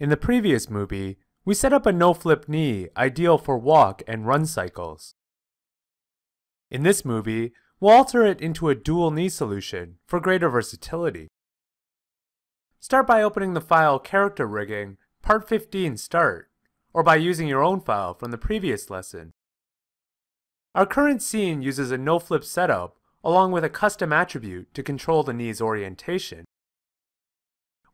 In the previous movie, we set up a no-flip knee ideal for walk and run cycles. In this movie, we'll alter it into a dual knee solution for greater versatility. Start by opening the file Character Rigging, Part 15 Start, or by using your own file from the previous lesson. Our current scene uses a no-flip setup along with a custom attribute to control the knee's orientation.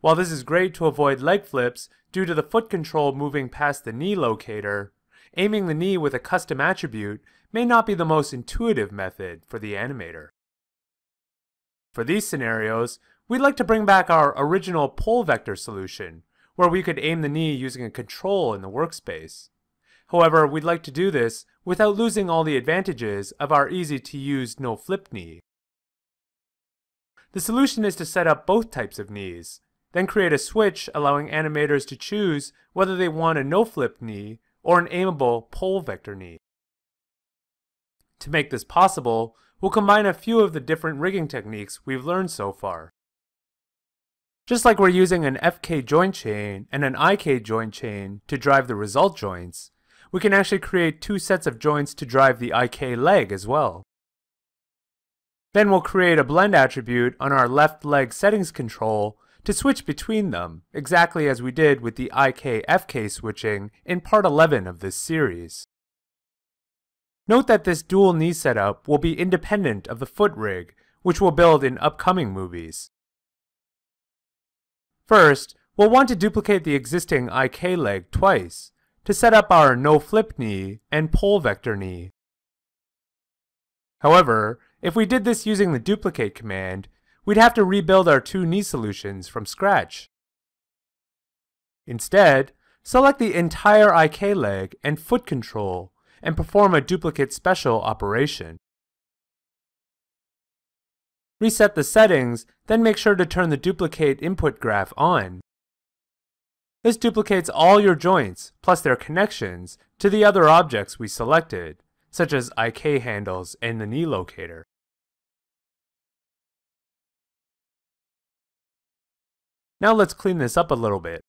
While this is great to avoid leg flips due to the foot control moving past the knee locator, aiming the knee with a custom attribute may not be the most intuitive method for the animator. For these scenarios, we'd like to bring back our original pole vector solution, where we could aim the knee using a control in the workspace. However, we'd like to do this without losing all the advantages of our easy-to-use no-flip knee. The solution is to set up both types of knees, then create a switch allowing animators to choose whether they want a no-flip knee or an aimable pole vector knee. To make this possible, we'll combine a few of the different rigging techniques we've learned so far. Just like we're using an FK joint chain and an IK joint chain to drive the result joints, we can actually create two sets of joints to drive the IK leg as well. Then we'll create a blend attribute on our left leg settings control to switch between them, exactly as we did with the IK-FK switching in part 11 of this series. Note that this dual knee setup will be independent of the foot rig, which we'll build in upcoming movies. First, we'll want to duplicate the existing IK leg twice to set up our no-flip knee and pole vector knee. However, if we did this using the duplicate command, we'd have to rebuild our two knee solutions from scratch. Instead, select the entire IK leg and foot control and perform a duplicate special operation. Reset the settings, then make sure to turn the duplicate input graph on. This duplicates all your joints, plus their connections, to the other objects we selected, such as IK handles and the knee locator. Now let's clean this up a little bit.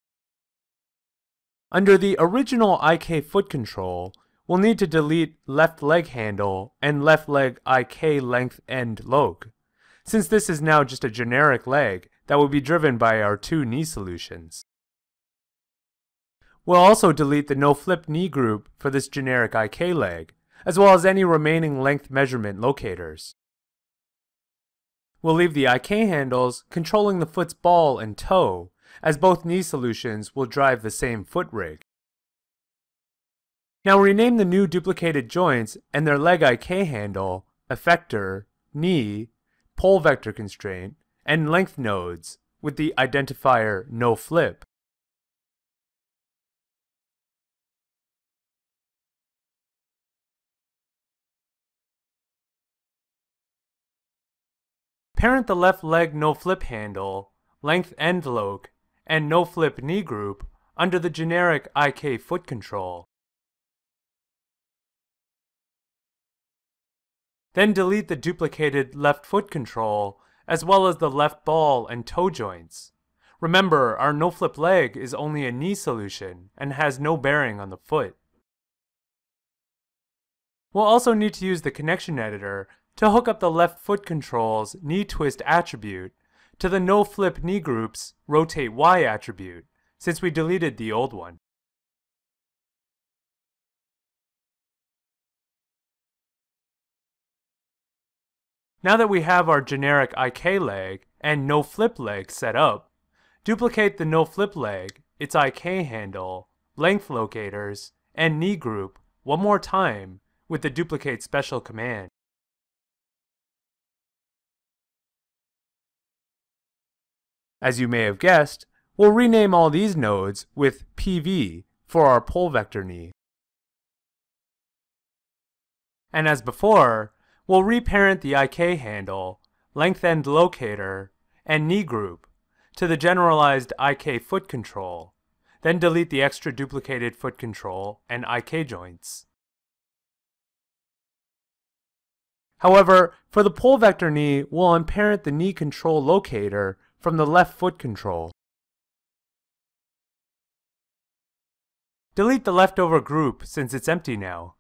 Under the original IK foot control, we'll need to delete left leg handle and left leg IK length end loc since this is now just a generic leg that will be driven by our two knee solutions. We'll also delete the no-flip knee group for this generic IK leg, as well as any remaining length measurement locators. We'll leave the IK handles controlling the foot's ball and toe, as both knee solutions will drive the same foot rig. Now rename the new duplicated joints and their leg IK handle, effector, knee, pole vector constraint, and length nodes with the identifier no flip. Parent the left leg no flip handle, length end loc, and no flip knee group under the generic IK foot control. Then delete the duplicated left foot control, as well as the left ball and toe joints. Remember, our no-flip leg is only a knee solution and has no bearing on the foot. We'll also need to use the connection editor to hook up the left foot control's knee twist attribute to the no-flip knee group's rotate Y attribute, since we deleted the old one. Now that we have our generic IK leg and no flip leg set up, duplicate the no flip leg, its IK handle, length locators, and knee group one more time with the duplicate special command. As you may have guessed, we'll rename all these nodes with PV for our pole vector knee. And as before, We'll reparent the IK handle, length end locator, and knee group to the generalized IK foot control, then delete the extra duplicated foot control and IK joints. However, for the pole vector knee, we'll unparent the knee control locator from the left foot control. delete the leftover group since it's empty now.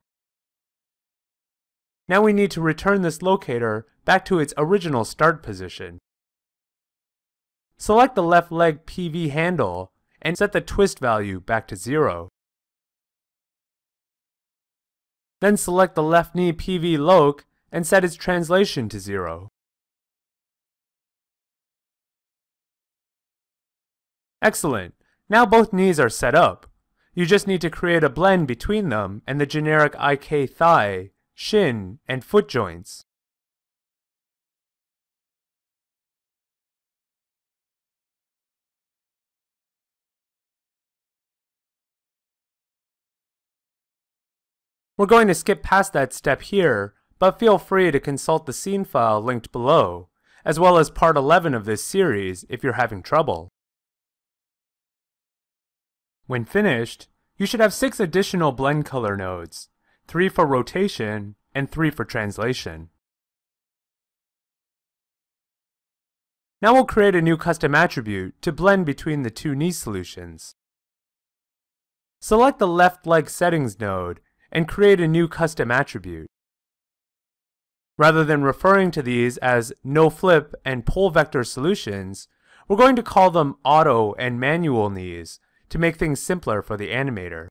Now we need to return this locator back to its original start position. Select the left leg PV handle and set the twist value back to 0. Then select the left knee PV loc and set its translation to 0. Excellent! Now both knees are set up. You just need to create a blend between them and the generic IK thigh, shin, and foot joints. We're going to skip past that step here, but feel free to consult the scene file linked below, as well as part 11 of this series if you're having trouble. When finished, you should have six additional blend color nodes, three for rotation and three for translation. Now we'll create a new custom attribute to blend between the two knee solutions. Select the left leg settings node and create a new custom attribute. Rather than referring to these as no flip and pole vector solutions, we're going to call them auto and manual knees to make things simpler for the animator.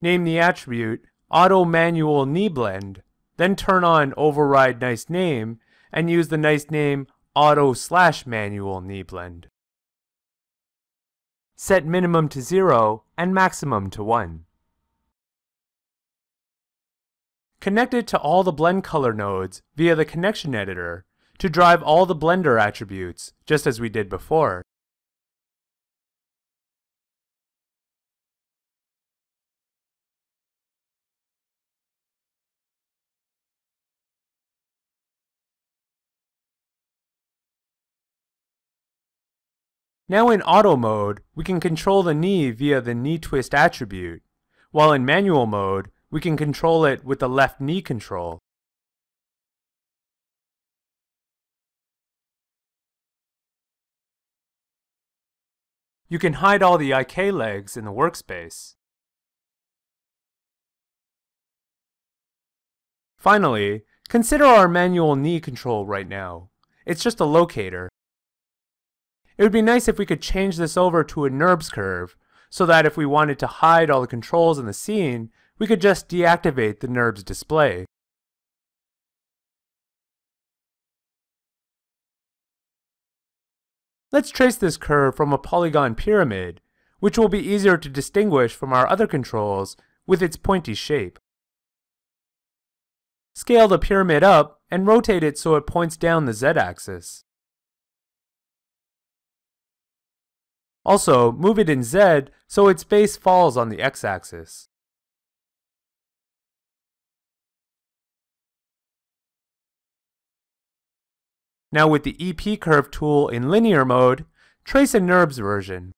Name the attribute auto manual knee blend, then turn on override nice name and use the nice name auto slash manual knee blend. Set minimum to 0 and maximum to 1. Connect it to all the blend color nodes via the connection editor to drive all the Blender attributes, just as we did before. Now in auto mode, we can control the knee via the knee twist attribute, while in manual mode, we can control it with the left knee control. You can hide all the IK legs in the workspace. Finally, consider our manual knee control right now. It's just a locator. It would be nice if we could change this over to a NURBS curve, so that if we wanted to hide all the controls in the scene, we could just deactivate the NURBS display. Let's trace this curve from a polygon pyramid, which will be easier to distinguish from our other controls with its pointy shape. Scale the pyramid up and rotate it so it points down the z-axis. Also, move it in Z so its base falls on the x-axis. Now with the EP curve tool in linear mode, trace a NURBS version.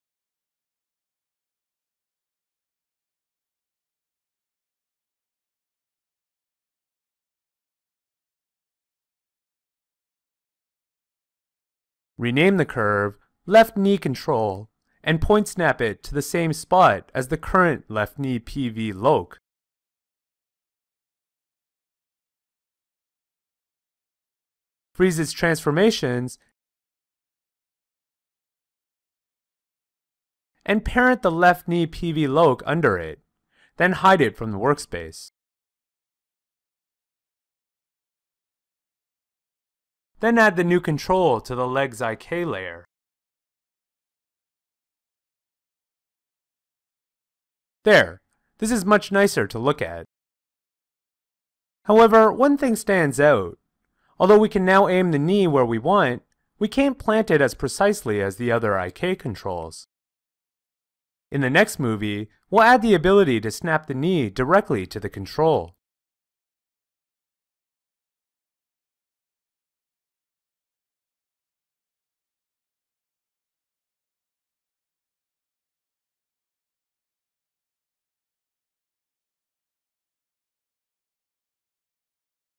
Rename the curve left knee control and point snap it to the same spot as the current left knee PV loc. Freeze its transformations and parent the left knee PV loc under it, then hide it from the workspace. Then add the new control to the legs IK layer. There, this is much nicer to look at. However, one thing stands out. Although we can now aim the knee where we want, we can't plant it as precisely as the other IK controls. In the next movie, we'll add the ability to snap the knee directly to the control.